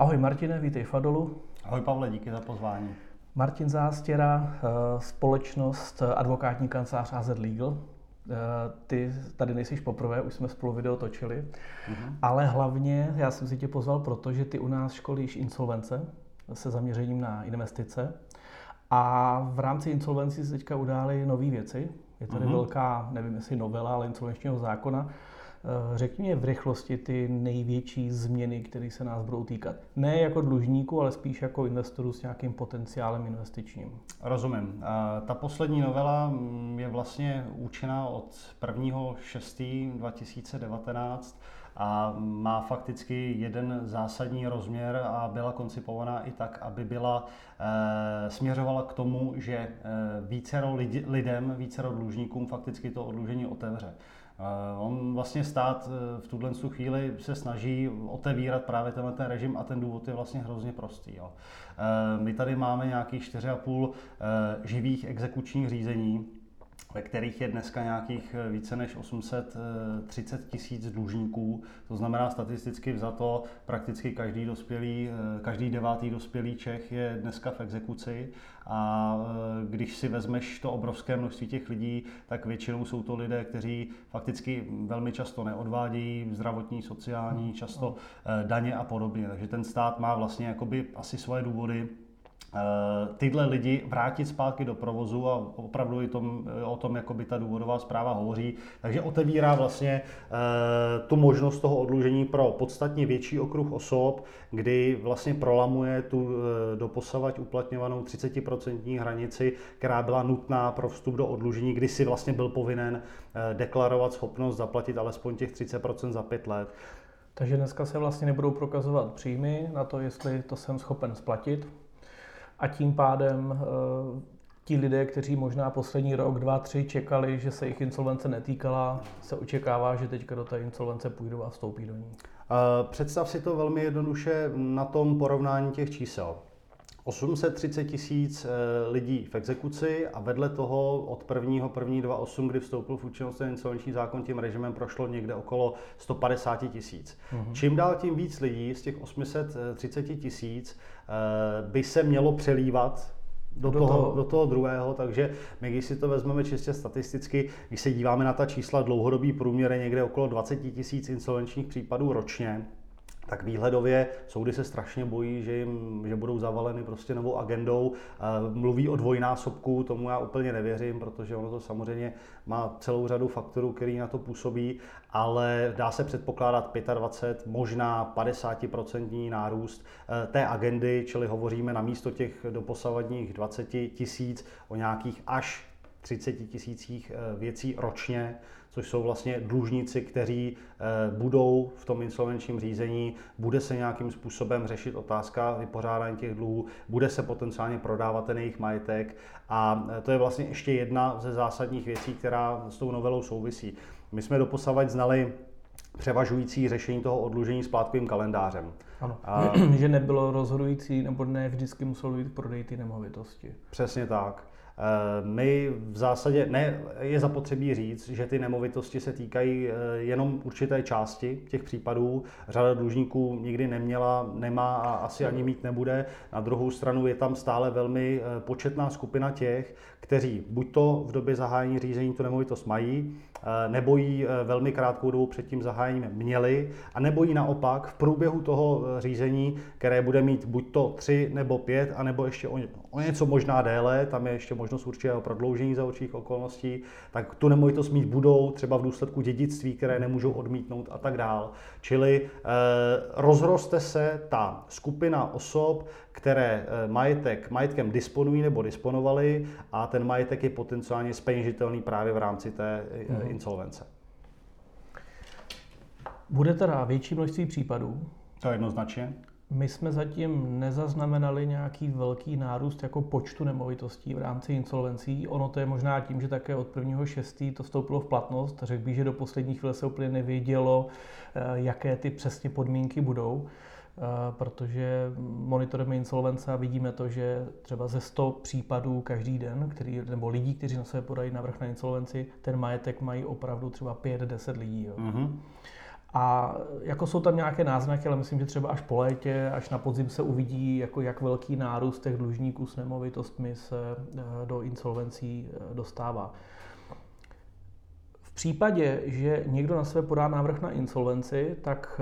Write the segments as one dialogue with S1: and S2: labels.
S1: Ahoj Martine, vítej v Adolu.
S2: Ahoj Pavle, díky za pozvání.
S1: Martin Zástěra, eh, společnost advokátní kancelář AZ Legal. Eh, ty tady nejsiš poprvé, už jsme spolu video točili, uh-huh. ale hlavně já jsem si tě pozval, protože ty u nás školíš insolvence se zaměřením na investice a v rámci insolvencí se teďka udály nové věci. Je tady uh-huh. velká, nevím jestli novela, ale insolvenčního zákona, Eh, řekni mě v rychlosti ty největší změny, které se nás budou týkat. Ne jako dlužníku, ale spíš jako investoru s nějakým potenciálem investičním.
S2: Rozumím. Ta poslední novela mm, je vlastně účinná od 1.6.2019 a má fakticky jeden zásadní rozměr a byla koncipovaná i tak, aby byla e, směřovala k tomu, že e, vícero lidi, lidem, vícero dlužníkům fakticky to odlužení otevře. On vlastně stát eh, v tuhle chvíli se snaží otevírat právě tenhle ten režim a ten důvod je vlastně hrozně prostý. Jo. Eh, my tady máme nějakých 4,5 eh, živých exekučních řízení, ve kterých je dneska nějakých eh, více než 830 tisíc dlužníků. To znamená statisticky vzato prakticky každý dospělý, eh, každý devátý dospělý Čech je dneska v exekuci a eh, když si vezmeš to obrovské množství těch lidí, tak většinou jsou to lidé, kteří fakticky velmi často neodvádějí zdravotní, sociální, často daně a podobně. Takže ten stát má vlastně jakoby asi svoje důvody, Eh, tyhle lidi vrátit zpátky do provozu a opravdu i tom, o tom jako by ta důvodová zpráva hovoří. Takže otevírá vlastně eh, tu možnost toho odlužení pro podstatně větší okruh osob, kdy vlastně prolamuje tu eh, doposavať uplatňovanou 30% hranici, která byla nutná pro vstup do odlužení, kdy si vlastně byl povinen deklarovat schopnost zaplatit alespoň těch 30% za pět let.
S1: Takže dneska se vlastně nebudou prokazovat příjmy na to, jestli to jsem schopen splatit, a tím pádem eh, ti lidé, kteří možná poslední rok, dva, tři čekali, že se jich insolvence netýkala, se očekává, že teďka do té insolvence půjdou a vstoupí do ní.
S2: Eh, představ si to velmi jednoduše na tom porovnání těch čísel. 830 tisíc eh, lidí v exekuci a vedle toho od 1.1.28, kdy vstoupil v účinnost ten insolvenční zákon, tím režimem prošlo někde okolo 150 tisíc. Mm-hmm. Čím dál tím víc lidí z těch 830 tisíc by se mělo přelívat do, do, toho, toho. do toho druhého, takže my když si to vezmeme čistě statisticky, když se díváme na ta čísla, dlouhodobý průměr je někde okolo 20 tisíc insolvenčních případů ročně, tak výhledově soudy se strašně bojí, že, jim, že budou zavaleny prostě novou agendou. Mluví o dvojnásobku, tomu já úplně nevěřím, protože ono to samozřejmě má celou řadu faktorů, který na to působí, ale dá se předpokládat 25, možná 50% nárůst eh, té agendy, čili hovoříme na místo těch doposavadních 20 tisíc o nějakých až 30 tisících eh, věcí ročně, což jsou vlastně dlužníci, kteří eh, budou v tom insolvenčním řízení, bude se nějakým způsobem řešit otázka vypořádání těch dluhů, bude se potenciálně prodávat ten jejich majetek a eh, to je vlastně ještě jedna ze zásadních věcí, která s tou novelou souvisí. My jsme doposavať znali převažující řešení toho odlužení splátkovým kalendářem.
S1: Ano, a... že nebylo rozhodující, nebo ne vždycky muselo být prodej ty nemovitosti.
S2: Přesně tak. Eh, my v zásadě, ne, je zapotřebí říct, že ty nemovitosti se týkají eh, jenom určité části těch případů. Řada dlužníků nikdy neměla, nemá a asi ani mít nebude. Na druhou stranu je tam stále velmi eh, početná skupina těch, kteří buď to v době zahájení řízení tu nemovitost mají, nebo ji velmi krátkou dobu před tím zahájením měli, a nebo ji naopak v průběhu toho řízení, které bude mít buď to tři nebo pět, anebo ještě o, něco možná déle, tam je ještě možnost určitého prodloužení za určitých okolností, tak tu nemovitost mít budou třeba v důsledku dědictví, které nemůžou odmítnout a tak dál. Čili eh, rozroste se ta skupina osob, které eh, majetek, majetkem disponují nebo disponovali a ten majetek je potenciálně speněžitelný právě v rámci té mhm. insolvence.
S1: Bude teda větší množství případů?
S2: To jednoznačně.
S1: My jsme zatím nezaznamenali nějaký velký nárůst jako počtu nemovitostí v rámci insolvencí. Ono to je možná tím, že také od 1.6. to vstoupilo v platnost. Řekl bych, že do poslední chvíle se úplně nevědělo, eh, jaké ty přesně podmínky budou eh, protože monitorujeme insolvence a vidíme to, že třeba ze 100 případů každý den, který, nebo lidí, kteří na sebe podají navrh na insolvenci, ten majetek mají opravdu třeba 5-10 lidí. Jo. Mm-hmm. A jako jsou tam nějaké náznaky, ale myslím, že třeba až po létě, až na podzim se uvidí, jako jak velký nárůst těch dlužníků s nemovitostmi se do insolvencí dostává. V případě, že někdo na sebe podá návrh na insolvenci, tak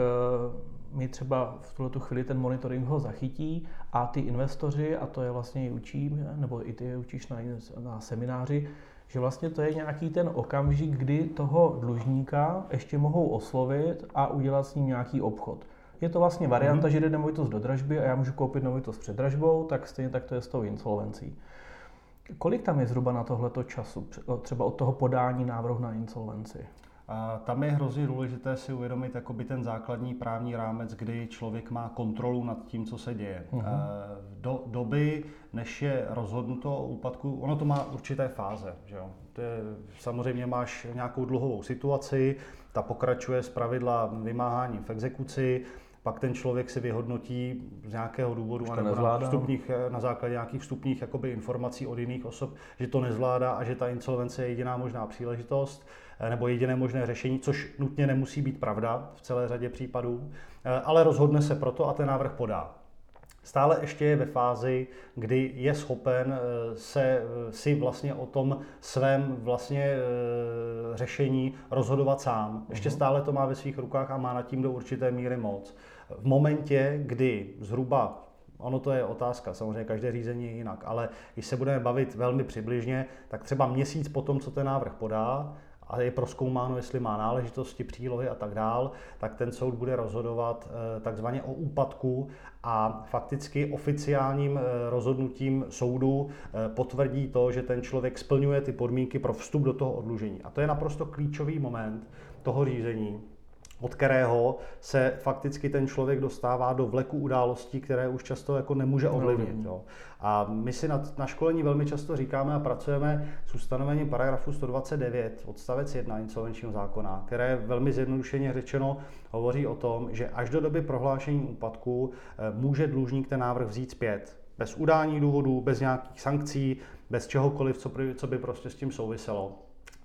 S1: my třeba v tuto chvíli ten monitoring ho zachytí a ty investoři, a to je vlastně i učím, nebo i ty učíš na, na semináři, že vlastně to je nějaký ten okamžik, kdy toho dlužníka ještě mohou oslovit a udělat s ním nějaký obchod. Je to vlastně varianta, mm-hmm. že jde nemovitost do dražby a já můžu koupit nemovitost před dražbou, tak stejně tak to je s tou insolvencí. Kolik tam je zhruba na tohleto času, třeba od toho podání návrhu na insolvenci?
S2: A tam je hrozně důležité si uvědomit jakoby ten základní právní rámec, kdy člověk má kontrolu nad tím, co se děje. Uh-huh. Do doby, než je rozhodnuto o úpadku, ono to má určité fáze. Že jo? To je, samozřejmě máš nějakou dluhovou situaci, ta pokračuje z pravidla vymáhání v exekuci, pak ten člověk si vyhodnotí z nějakého důvodu nebo na, vstupních, na základě nějakých vstupních jakoby, informací od jiných osob, že to nezvládá a že ta insolvence je jediná možná příležitost eh, nebo jediné možné řešení, což nutně nemusí být pravda v celé řadě případů, eh, ale rozhodne se proto a ten návrh podá. Stále ještě je ve fázi, kdy je schopen eh, se si vlastně o tom svém vlastně řešení rozhodovat sám. Ještě mhm. stále to má ve svých rukách a má nad tím do určité míry moc v momentě, kdy zhruba Ono to je otázka, samozřejmě každé řízení je jinak, ale když se budeme bavit velmi přibližně, tak třeba měsíc po tom, co ten návrh podá, a je proskoumáno, jestli má náležitosti, přílohy a tak dál, tak ten soud bude rozhodovat eh, takzvaně o úpadku a fakticky oficiálním eh, rozhodnutím soudu eh, potvrdí to, že ten člověk splňuje ty podmínky pro vstup do toho odlužení. A to je naprosto klíčový moment toho řízení, od kterého se fakticky ten člověk dostává do vleku událostí, které už často jako nemůže ovlivnit. Jo. A my si na, na školení velmi často říkáme a pracujeme s ustanovením paragrafu 129 odstavec 1 insolvenčního zákona, které velmi zjednodušeně řečeno hovoří o tom, že až do doby prohlášení úpadku eh, může dlužník ten návrh vzít zpět. Bez udání důvodů, bez nějakých sankcí, bez čehokoliv, co by, co by prostě s tím souviselo.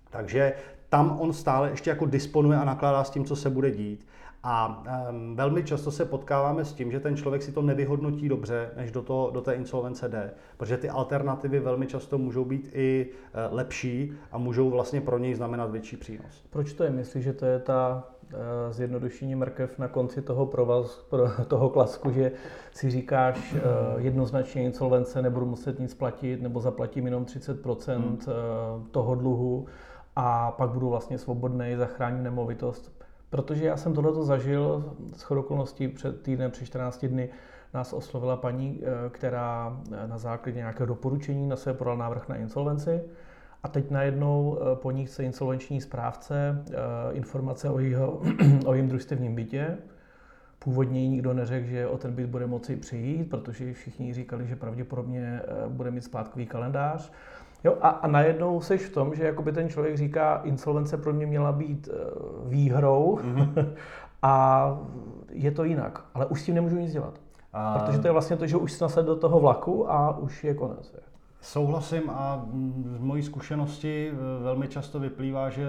S2: Takže tam on stále ještě jako disponuje a nakládá s tím, co se bude dít. A um, velmi často se potkáváme s tím, že ten člověk si to nevyhodnotí dobře, než do, to, do té insolvence jde, protože ty alternativy velmi často můžou být i uh, lepší a můžou vlastně pro něj znamenat větší přínos.
S1: Proč to je? Myslíš, že to je ta uh, zjednodušení mrkev na konci toho provaz, pro, toho klasku, že si říkáš uh, jednoznačně insolvence, nebudu muset nic platit, nebo zaplatím jenom 30% hmm. toho dluhu, a pak budu vlastně svobodný, zachráním nemovitost. Protože já jsem tohleto zažil s okolností před týdnem, před 14 dny, nás oslovila paní, eh, která eh, na základě nějakého doporučení na sebe podala návrh na insolvenci a teď najednou eh, po ní chce insolvenční správce informace o, jeho, o jejím družstevním bytě. Původně jí nikdo neřekl, že o ten byt bude moci přijít, protože všichni říkali, že pravděpodobně bude mít splátkový kalendář. Jo, a, a najednou seš v tom, že jakoby ten člověk říká, insolvence pro mě měla být uh, výhrou mm-hmm. a je to jinak. Ale už s tím nemůžu nic dělat. A... Protože to je vlastně to, že už jsi nasedl do toho vlaku a už je konec.
S2: Souhlasím a z mojí zkušenosti e, velmi často vyplývá, že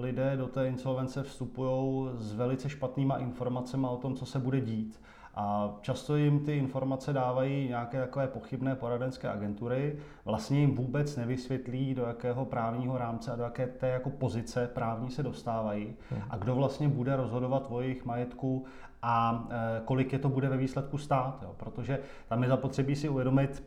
S2: lidé do té insolvence vstupují s velice špatnýma informacemi o tom, co se bude dít. A často jim ty informace dávají nějaké takové pochybné poradenské agentury, vlastně jim vůbec nevysvětlí, do jakého právního rámce a do jaké té jako pozice právní se dostávají a kdo vlastně bude rozhodovat o jejich majetku a e, kolik je to bude ve výsledku stát. Jo. Protože tam je zapotřebí si uvědomit,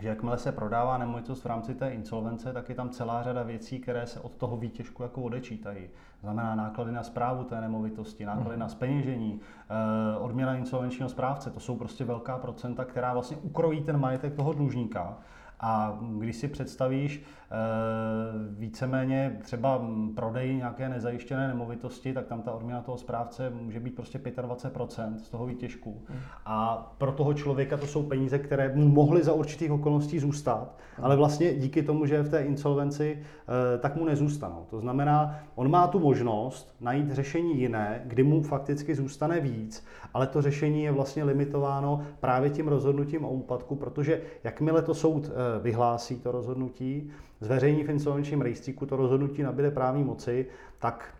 S2: že jakmile se prodává nemovitost v rámci té insolvence, tak je tam celá řada věcí, které se od toho výtěžku jako odečítají. Znamená náklady na zprávu té nemovitosti, náklady na speněžení, eh, odměna insolvenčního správce. To jsou prostě velká procenta, která vlastně ukrojí ten majetek toho dlužníka. A když si představíš, Eh, víceméně třeba prodej nějaké nezajištěné nemovitosti, tak tam ta odměna toho správce může být prostě 25% z toho výtěžku. Hmm. A pro toho člověka to jsou peníze, které mu mohly za určitých okolností zůstat, hmm. ale vlastně díky tomu, že je v té insolvenci, eh, tak mu nezůstanou. To znamená, on má tu možnost najít řešení jiné, kdy mu fakticky zůstane víc, ale to řešení je vlastně limitováno právě tím rozhodnutím o úpadku, protože jakmile to soud eh, vyhlásí to rozhodnutí, zveřejní v insolvenčním rejstříku, to rozhodnutí nabíde právní moci, tak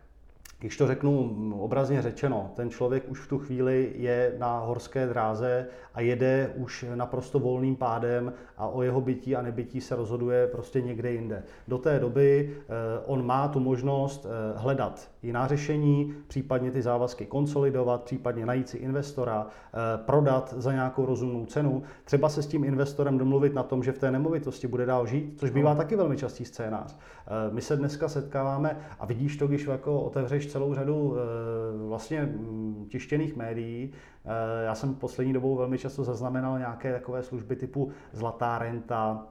S2: když to řeknu obrazně řečeno, ten člověk už v tu chvíli je na horské dráze a jede už naprosto volným pádem a o jeho bytí a nebytí se rozhoduje prostě někde jinde. Do té doby eh, on má tu možnost eh, hledat jiná řešení, případně ty závazky konsolidovat, případně najít si investora, eh, prodat za nějakou rozumnou cenu, třeba se s tím investorem domluvit na tom, že v té nemovitosti bude dál žít, což bývá taky velmi častý scénář. My se dneska setkáváme a vidíš to, když jako otevřeš celou řadu vlastně mm, tištěných médií, Eh, já jsem poslední dobou velmi často zaznamenal nějaké takové služby typu zlatá renta,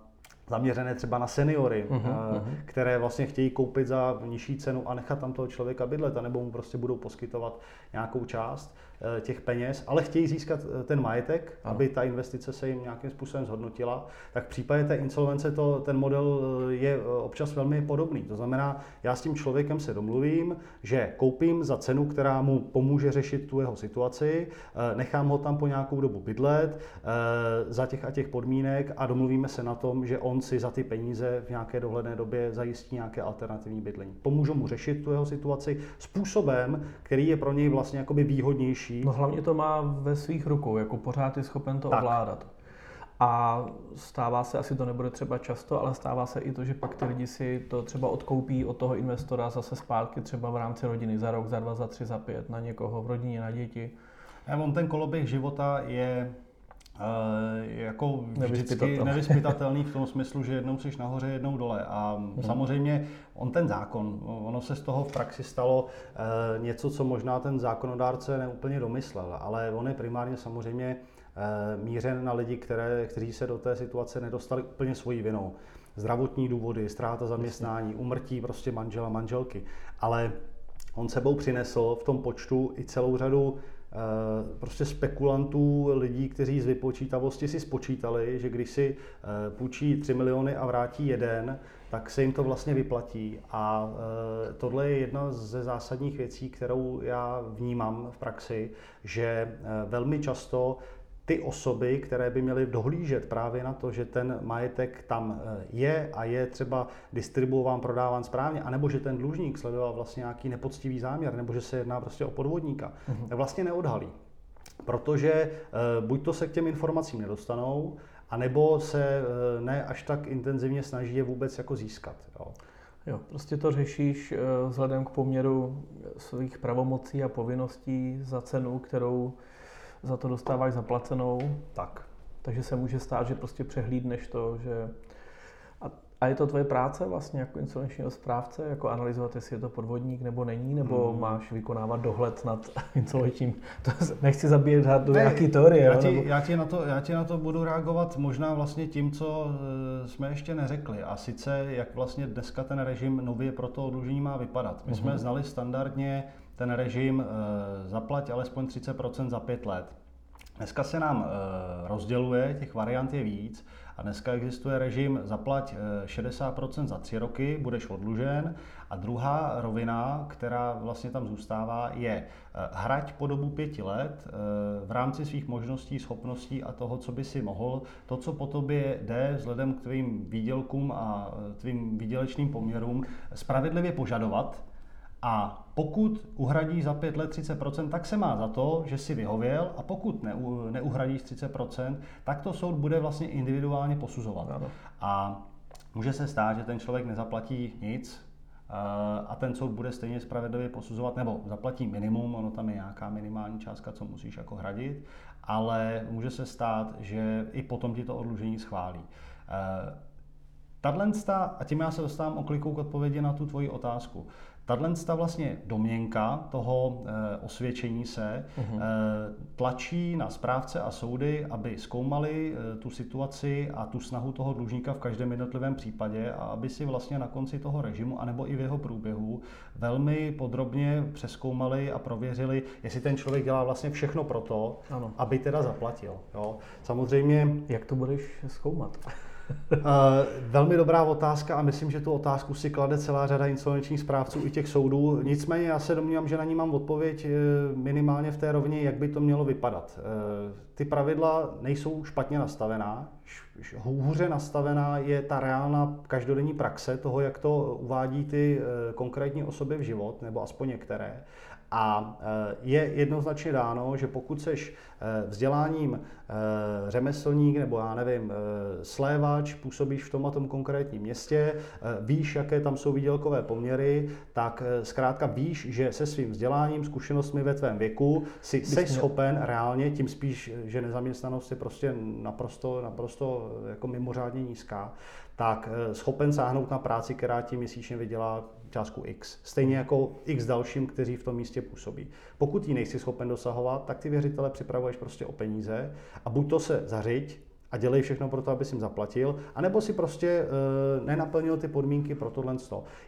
S2: zaměřené třeba na seniory, uh-huh, které vlastně chtějí koupit za nižší cenu a nechat tam toho člověka bydlet, anebo mu prostě budou poskytovat nějakou část. Eh, těch peněz, ale chtějí získat eh, ten majetek, ano. aby ta investice se jim nějakým způsobem zhodnotila, tak v případě té insolvence to, ten model eh, je občas velmi podobný. To znamená, já s tím člověkem se domluvím, že koupím za cenu, která mu pomůže řešit tu jeho situaci, nechám ho tam po nějakou dobu bydlet za těch a těch podmínek a domluvíme se na tom, že on si za ty peníze v nějaké dohledné době zajistí nějaké alternativní bydlení. Pomůžu mu řešit tu jeho situaci způsobem, který je pro něj vlastně jakoby výhodnější
S1: lepší. No hlavně to má ve svých rukou, jako pořád je schopen to tak. ovládat. A stává se, asi to nebude třeba často, ale stává se i to, že pak ty lidi si to třeba odkoupí od toho investora zase zpátky třeba v rámci rodiny za rok, za dva, za tři, za pět, na někoho v rodině, na děti.
S2: A on ten koloběh života je jako vždycky nevyspytatelný v tom smyslu, že jednou jsi nahoře, jednou dole. A hmm. samozřejmě on ten zákon, ono se z toho v praxi stalo uh, něco, co možná ten zákonodárce neúplně domyslel, ale on je primárně samozřejmě uh, mířen na lidi, které, kteří se do té situace nedostali úplně svojí vinou. Zdravotní důvody, ztráta zaměstnání, umrtí prostě manžela, manželky. Ale on sebou přinesl v tom počtu i celou řadu Eh, prostě spekulantů, lidí, kteří z vypočítavosti si spočítali, že když si eh, půjčí 3 miliony a vrátí jeden, tak se jim to vlastně vyplatí. A eh, tohle je jedna ze zásadních věcí, kterou já vnímám v praxi, že velmi často ty osoby, které by měly dohlížet právě na to, že ten majetek tam eh, je a je třeba distribuován, prodáván správně, anebo že ten dlužník sledoval vlastně nějaký nepoctivý záměr, nebo že se jedná prostě o podvodníka, mm-hmm. tak vlastně neodhalí. Protože eh, buď to se k těm informacím nedostanou, anebo se ne až tak intenzivně snaží je vůbec jako získat. Jo.
S1: Jo, prostě to řešíš vzhledem k poměru svých pravomocí a povinností za cenu, kterou za to dostáváš zaplacenou. Tak. Takže se může stát, že prostě přehlídneš to, že... A, a je to tvoje práce vlastně jako insolvenčního správce, jako analyzovat, jestli je to podvodník nebo není, nebo hmm. máš vykonávat dohled nad insolvenčním... To nechci zabíjet do ne, nějaký teorie.
S2: Já ti, nebo... já, ti na to, já ti na to budu reagovat možná vlastně tím, co eh, jsme ještě neřekli. A sice, jak vlastně dneska ten režim nově pro to odlužení má vypadat. My jsme hmm. znali standardně ten režim eh, zaplať alespoň 30% za pět let. Dneska se nám eh, rozděluje, těch variant je víc a dneska existuje režim zaplať 60% eh, za tři roky, budeš odlužen a druhá rovina, která vlastně tam zůstává, je hrať po dobu pěti let v rámci svých možností, schopností a toho, co by si mohl, to, co po tobě jde vzhledem k tvým výdělkům a tvým výdělečným poměrům, spravedlivě požadovat, a pokud uhradí za 5 let 30%, tak se má za to, že si vyhověl a pokud neu, neuhradíš 30%, tak to soud bude vlastně individuálně posuzovat. Ano. A může se stát, že ten člověk nezaplatí nic eh, a ten soud bude stejně spravedlivě posuzovat, nebo zaplatí minimum, ono tam je nějaká minimální částka, co musíš jako hradit, ale může se stát, že i potom ti to odlužení schválí. Eh, Tahle a tím já se dostávám oklikou k odpovědi na tu tvoji otázku. Tato vlastně domněnka toho e, osvědčení se uh-huh. e, tlačí na správce a soudy, aby zkoumali e, tu situaci a tu snahu toho dlužníka v každém jednotlivém případě a aby si vlastně na konci toho režimu, anebo i v jeho průběhu, velmi podrobně přeskoumali a prověřili, jestli ten člověk dělá vlastně všechno pro to, ano. aby teda zaplatil. Jo. Samozřejmě...
S1: Jak to budeš zkoumat?
S2: Velmi dobrá otázka a myslím, že tu otázku si klade celá řada insolvenčních správců i těch soudů. Nicméně já se domnívám, že na ní mám odpověď eh, minimálně v té rovně, jak by to mělo vypadat. Eh, ty pravidla nejsou špatně nastavená. Hůře nastavená je ta reálná každodenní praxe toho, jak to uvádí ty konkrétní osoby v život, nebo aspoň některé. A eh, je jednoznačně dáno, že pokud seš eh, vzděláním eh, řemeslník nebo já nevím, slévač, působíš v tom a tom konkrétním městě, víš, jaké tam jsou výdělkové poměry, tak zkrátka víš, že se svým vzděláním, zkušenostmi ve tvém věku si jsi schopen reálně, tím spíš, že nezaměstnanost je prostě naprosto, naprosto jako mimořádně nízká, tak schopen sáhnout na práci, která ti měsíčně vydělá částku X. Stejně jako X dalším, kteří v tom místě působí. Pokud ji nejsi schopen dosahovat, tak ty věřitele připravuješ prostě o peníze a buď to se zařiď, a dělej všechno pro to, aby jim zaplatil, anebo si prostě e, nenaplnil ty podmínky pro tohle.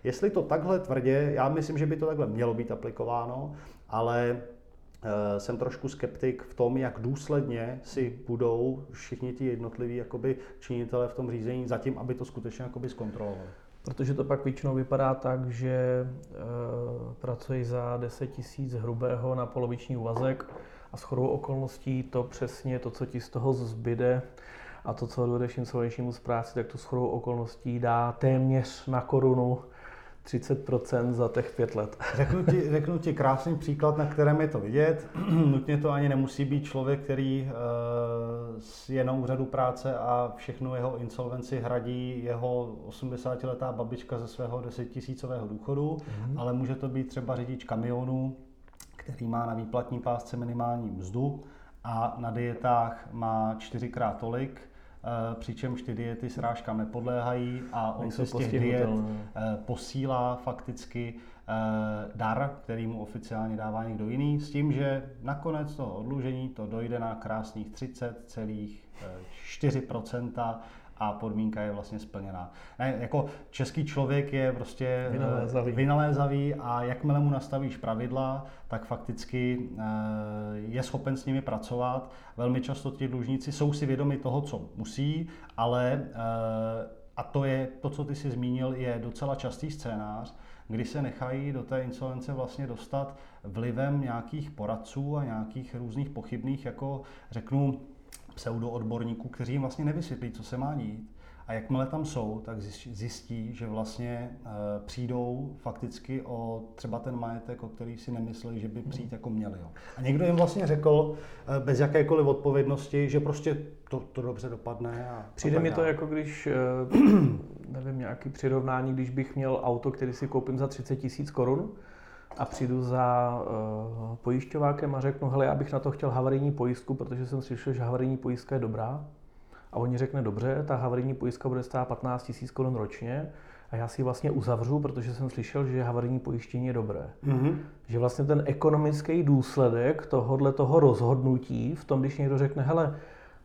S2: Jestli to takhle tvrdě, já myslím, že by to takhle mělo být aplikováno, ale e, jsem trošku skeptik v tom, jak důsledně si budou všichni ti jednotliví jakoby, činitele v tom řízení zatím, aby to skutečně jakoby zkontrolovali.
S1: Protože to pak většinou vypadá tak, že e, pracuji za 10 tisíc hrubého na poloviční úvazek a s chodou okolností to přesně to, co ti z toho zbyde a to, co dojdeš insolvenčnímu zprávci, tak to s chodou okolností dá téměř na korunu 30% za těch pět let.
S2: Řeknu ti, řeknu ti krásný příklad, na kterém je to vidět. Nutně to ani nemusí být člověk, který uh, je na úřadu práce a všechnu jeho insolvenci hradí jeho 80-letá babička ze svého 10 tisícového důchodu, mm-hmm. ale může to být třeba řidič kamionu, který má na výplatní pásce minimální mzdu a na dietách má čtyřikrát tolik, Eh, přičemž ty diety srážkám nepodléhají a on se z těch diet eh, posílá fakticky eh, dar, který mu oficiálně dává někdo jiný, s tím, že nakonec toho odlužení to dojde na krásných 30,4% a podmínka je vlastně splněná. Ne, jako český člověk je prostě vynalézavý. vynalézavý a jakmile mu nastavíš pravidla, tak fakticky je schopen s nimi pracovat. Velmi často ti dlužníci jsou si vědomi toho, co musí, ale a to je to, co ty si zmínil, je docela častý scénář, kdy se nechají do té insolvence vlastně dostat vlivem nějakých poradců a nějakých různých pochybných, jako řeknu, pseudoodborníků, kteří jim vlastně nevysvětlí, co se má dít. A jakmile tam jsou, tak zjistí, že vlastně eh, přijdou fakticky o třeba ten majetek, o který si nemysleli, že by přijít jako měli. Jo. A někdo jim vlastně řekl eh, bez jakékoliv odpovědnosti, že prostě to, to dobře dopadne. A
S1: Přijde mi to jako když, eh, nevím, nějaký přirovnání, když bych měl auto, který si koupím za 30 tisíc korun, a přijdu za uh, pojišťovákem a řeknu, hele, já bych na to chtěl havarijní pojistku, protože jsem slyšel, že havarijní pojistka je dobrá. A oni řekne, dobře, ta havarijní pojistka bude stát 15 000 korun ročně a já si ji vlastně uzavřu, protože jsem slyšel, že havarijní pojištění je dobré. Mm-hmm. Že vlastně ten ekonomický důsledek tohohle toho rozhodnutí v tom, když někdo řekne, hele,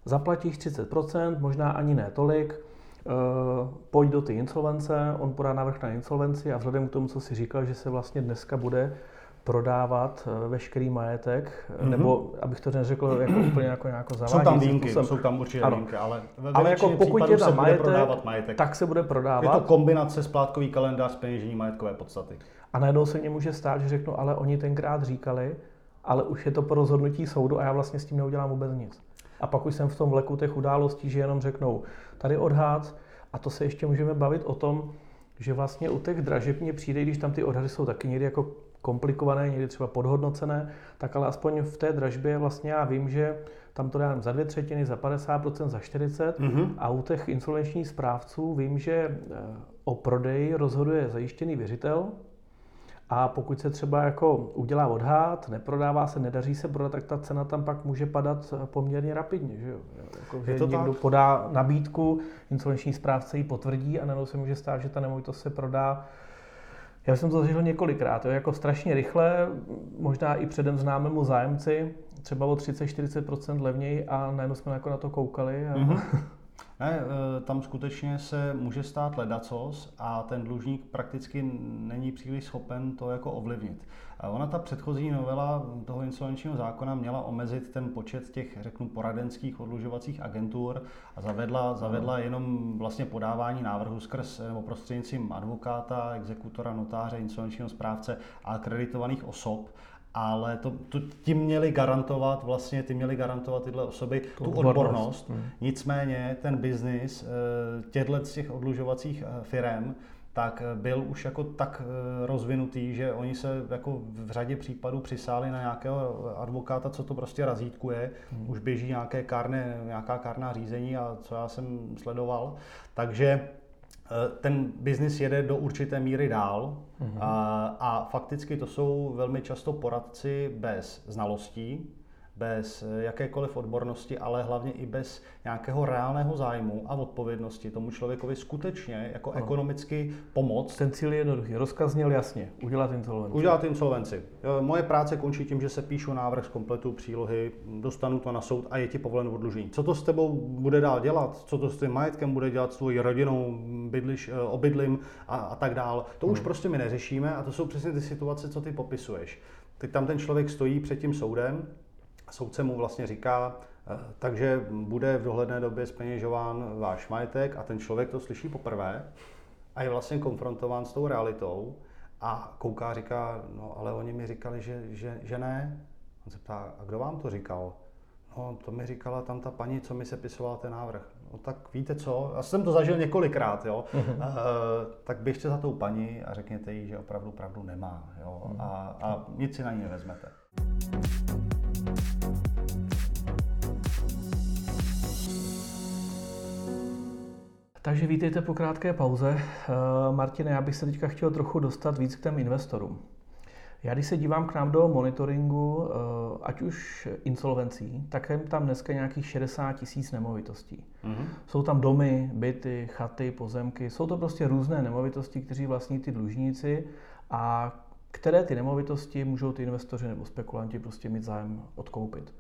S1: zaplatíš 30%, možná ani ne tolik, pojď do ty insolvence, on podá návrh na insolvenci a vzhledem k tomu, co si říkal, že se vlastně dneska bude prodávat eh, veškerý majetek, mm-hmm. nebo abych to neřekl jako úplně jako nějakou
S2: zavádějící Jsou tam výjimky, způsob. jsou tam určitě ano. výjimky, ale
S1: ve ale jako pokud je tam majetek, prodávat majetek, tak se bude prodávat.
S2: Je to kombinace splátkový kalendář peněžení majetkové podstaty.
S1: A najednou se mě může stát, že řeknu, ale oni tenkrát říkali, ale už je to po rozhodnutí soudu a já vlastně s tím neudělám vůbec nic. A pak už jsem v tom vleku těch událostí, že jenom řeknou, tady odhad, a to se ještě můžeme bavit o tom, že vlastně u těch dražeb mě přijde, když tam ty odhady jsou taky někdy jako komplikované, někdy třeba podhodnocené, tak ale aspoň v té dražbě vlastně já vím, že tam to dám za dvě třetiny, za 50%, za 40% mm-hmm. a u těch insolvenčních správců vím, že eh, o prodeji rozhoduje zajištěný věřitel, a pokud se třeba jako udělá odhad, neprodává se, nedaří se prodat, tak ta cena tam pak může padat poměrně rapidně. Že, jo? Jako, že to někdo tak? podá nabídku, insolvenční správce ji potvrdí a najednou se může stát, že ta nemovitost se prodá já jsem to zažil několikrát, jo, jako strašně rychle, možná i předem známému zájemci, třeba o 30-40% levněji a najednou jsme jako na to koukali. A... Mm-hmm.
S2: Ne, tam skutečně se může stát ledacos a ten dlužník prakticky není příliš schopen to jako ovlivnit. Ona ta předchozí novela toho insolvenčního zákona měla omezit ten počet těch, řeknu, poradenských odlužovacích agentur a zavedla, zavedla jenom vlastně podávání návrhu skrz nebo prostřednictvím advokáta, exekutora, notáře, insolvenčního správce a akreditovaných osob ale to, to, ti měli garantovat, vlastně ty měli garantovat tyhle osoby tu, tu odbornost. odbornost. Hmm. Nicméně ten biznis eh, těchto z těch odlužovacích eh, firm tak eh, byl už jako tak rozvinutý, že oni se jako v řadě případů přisáli na nějakého advokáta, co to prostě razítkuje. Hmm. Už běží nějaké kárné, nějaká kárná řízení a co já jsem sledoval. Takže ten biznis jede do určité míry dál mm-hmm. a, a fakticky to jsou velmi často poradci bez znalostí, bez jakékoliv odbornosti, ale hlavně i bez nějakého reálného zájmu a odpovědnosti tomu člověkovi skutečně jako no. ekonomicky pomoct.
S1: Ten cíl je jednoduchý. Rozkaz zněl jasně. Udělat insolvenci.
S2: Udělat insolvenci. Moje práce končí tím, že se píšu návrh z kompletu přílohy, dostanu to na soud a je ti povolen odlužení. Co to s tebou bude dál dělat? Co to s tím majetkem bude dělat, s tvojí rodinou, bydliš, eh, obydlím a, a tak dál? To hmm. už prostě my neřešíme a to jsou přesně ty situace, co ty popisuješ. Teď tam ten člověk stojí před tím soudem, soudce mu vlastně říká, eh, takže bude v dohledné době speněžován váš majetek a ten člověk to slyší poprvé a je vlastně konfrontován s tou realitou a kouká říká, no ale oni mi říkali, že, že, že ne. On se ptá, a kdo vám to říkal? No, to mi říkala tam ta paní, co mi se pisovala ten návrh. No tak víte co, já jsem to zažil několikrát, jo. Uh, tak běžte za tou paní a řekněte jí, že opravdu pravdu nemá, jo. Uh-huh. A, a nic si na ní nevezmete.
S1: Takže vítejte po krátké pauze. Eh, Martine, já bych se teďka chtěl trochu dostat víc k těm investorům. Já když se dívám k nám do monitoringu, eh, ať už insolvencí, tak je tam dneska nějakých 60 tisíc nemovitostí. Mm-hmm. Jsou tam domy, byty, chaty, pozemky, jsou to prostě různé nemovitosti, kteří vlastní ty dlužníci a které ty nemovitosti můžou ty investoři nebo spekulanti prostě mít zájem odkoupit.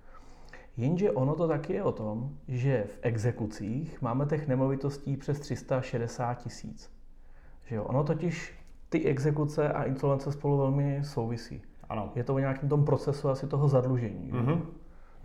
S1: Jenže ono to taky je o tom, že v exekucích máme těch nemovitostí přes 360 tisíc. Že jo? Ono totiž ty exekuce a insolvence spolu velmi souvisí.
S2: Ano.
S1: Je to o nějakém tom procesu asi toho zadlužení. Mm-hmm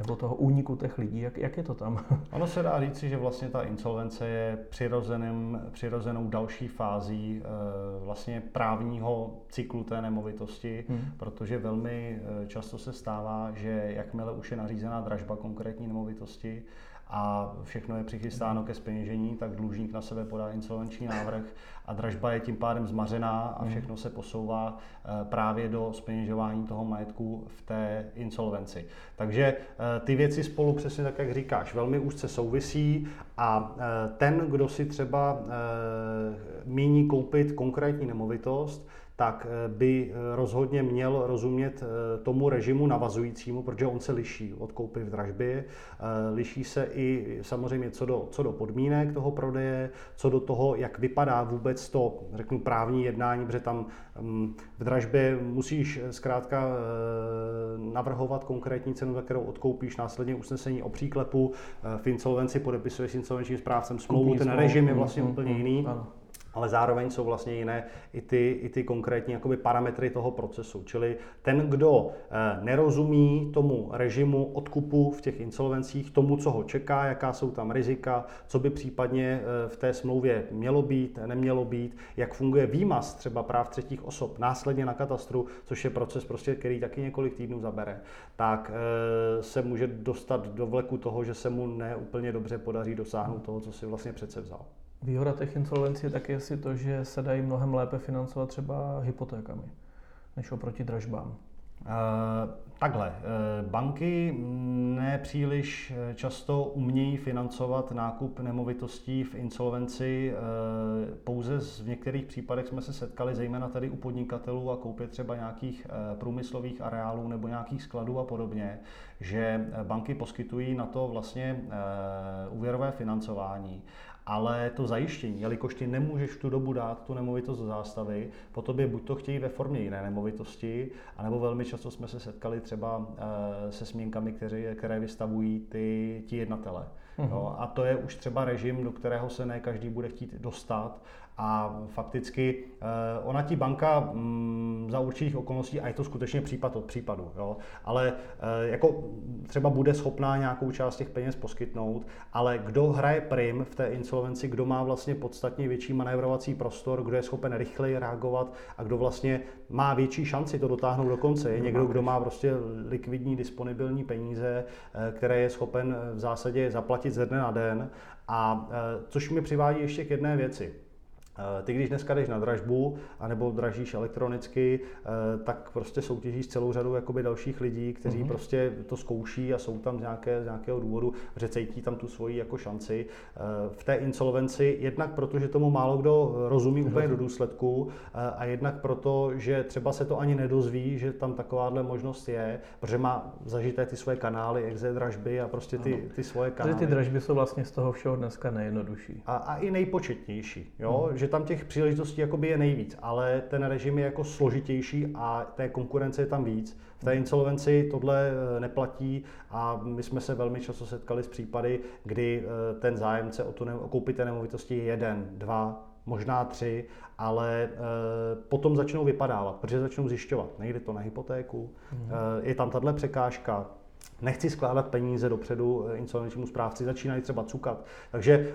S1: nebo toho úniku těch lidí. Jak, jak je to tam?
S2: Ono se dá říci, že vlastně ta insolvence je přirozeným, přirozenou další fází e, vlastně právního cyklu té nemovitosti, hmm. protože velmi eh, často se stává, že jakmile už je nařízená dražba konkrétní nemovitosti, a všechno je přichystáno ke speněžení, tak dlužník na sebe podá insolvenční návrh a dražba je tím pádem zmařená a hmm. všechno se posouvá eh, právě do speněžování toho majetku v té insolvenci. Takže eh, ty věci spolu přesně tak, jak říkáš, velmi úzce souvisí a eh, ten, kdo si třeba míní koupit konkrétní nemovitost, tak eh, by eh, rozhodně měl rozumět eh, tomu režimu navazujícímu, protože on se liší od koupy v dražbě, liší se i samozřejmě co do, co do podmínek toho prodeje, co do toho, jak vypadá vůbec to, řeknu, právní jednání, protože tam mm, v dražbě musíš zkrátka navrhovat konkrétní cenu, za kterou odkoupíš, následně usnesení o příklepu, v insolvenci podepisuješ s insolvenčním správcem smlouvu, ten režim je vlastně mm, úplně mm, jiný. Ano ale zároveň jsou vlastně jiné i ty, i ty konkrétní jakoby parametry toho procesu. Čili ten, kdo eh, nerozumí tomu režimu odkupu v těch insolvencích, tomu, co ho čeká, jaká jsou tam rizika, co by případně eh, v té smlouvě mělo být, nemělo být, jak funguje výmaz třeba práv třetích osob následně na katastru, což je proces, prostě, který taky několik týdnů zabere, tak eh, se může dostat do vleku toho, že se mu neúplně dobře podaří dosáhnout toho, co si vlastně přece vzal.
S1: Výhoda těch insolvencí je taky asi to, že se dají mnohem lépe financovat třeba hypotékami, než oproti dražbám.
S2: Uh, takhle, uh, banky nepříliš eh, často umějí financovat nákup nemovitostí v insolvenci. Pouze v některých případech jsme se setkali, zejména tady u podnikatelů a koupě třeba nějakých průmyslových areálů nebo nějakých skladů a podobně, že banky poskytují na to vlastně úvěrové financování ale to zajištění, jelikož ty nemůžeš v tu dobu dát tu nemovitost do zástavy, po tobě buď to chtějí ve formě jiné nemovitosti, anebo velmi často jsme se setkali třeba eh, se směnkami, které, které vystavují ty, ti jednatele. Uh-huh. No, a to je už třeba režim, do kterého se ne každý bude chtít dostat a fakticky eh, ona ti banka mm, za určitých okolností, a je to skutečně případ od případu, jo, ale eh, jako třeba bude schopná nějakou část těch peněz poskytnout, ale kdo hraje prim v té insolvenci, kdo má vlastně podstatně větší manévrovací prostor, kdo je schopen rychleji reagovat a kdo vlastně má větší šanci to dotáhnout do konce, je někdo, kdo má prostě likvidní disponibilní peníze, eh, které je schopen v zásadě zaplatit ze dne na den? A což mi přivádí ještě k jedné věci. Eh, ty, když dneska jdeš na dražbu, anebo dražíš elektronicky, eh, tak prostě soutěžíš celou řadu jakoby dalších lidí, kteří mm-hmm. prostě to zkouší a jsou tam z, nějaké, z nějakého důvodu, že cítí tam tu svoji jako šanci. Eh, v té insolvenci, jednak proto, že tomu málo kdo rozumí úplně do důsledku a jednak proto, že třeba se to ani nedozví, že tam takováhle možnost je, protože má zažité ty svoje kanály, exe dražby a prostě ty, ty svoje kanály.
S1: Takže ty dražby jsou vlastně z toho všeho dneska nejjednodušší.
S2: A, a i nejpočetnější, jo? Mm. že tam těch příležitostí jakoby je nejvíc, ale ten režim je jako složitější a té konkurence je tam víc. V té insolvenci tohle eh, neplatí a my jsme se velmi často setkali s případy, kdy eh, ten zájemce o, tu ne- o koupit té nemovitosti je jeden, dva, možná tři, ale e, potom začnou vypadávat, protože začnou zjišťovat, nejde to na hypotéku, mm. e, je tam tahle překážka, nechci skládat peníze dopředu eh, insolvenčnímu správci, začínají třeba cukat. Takže e,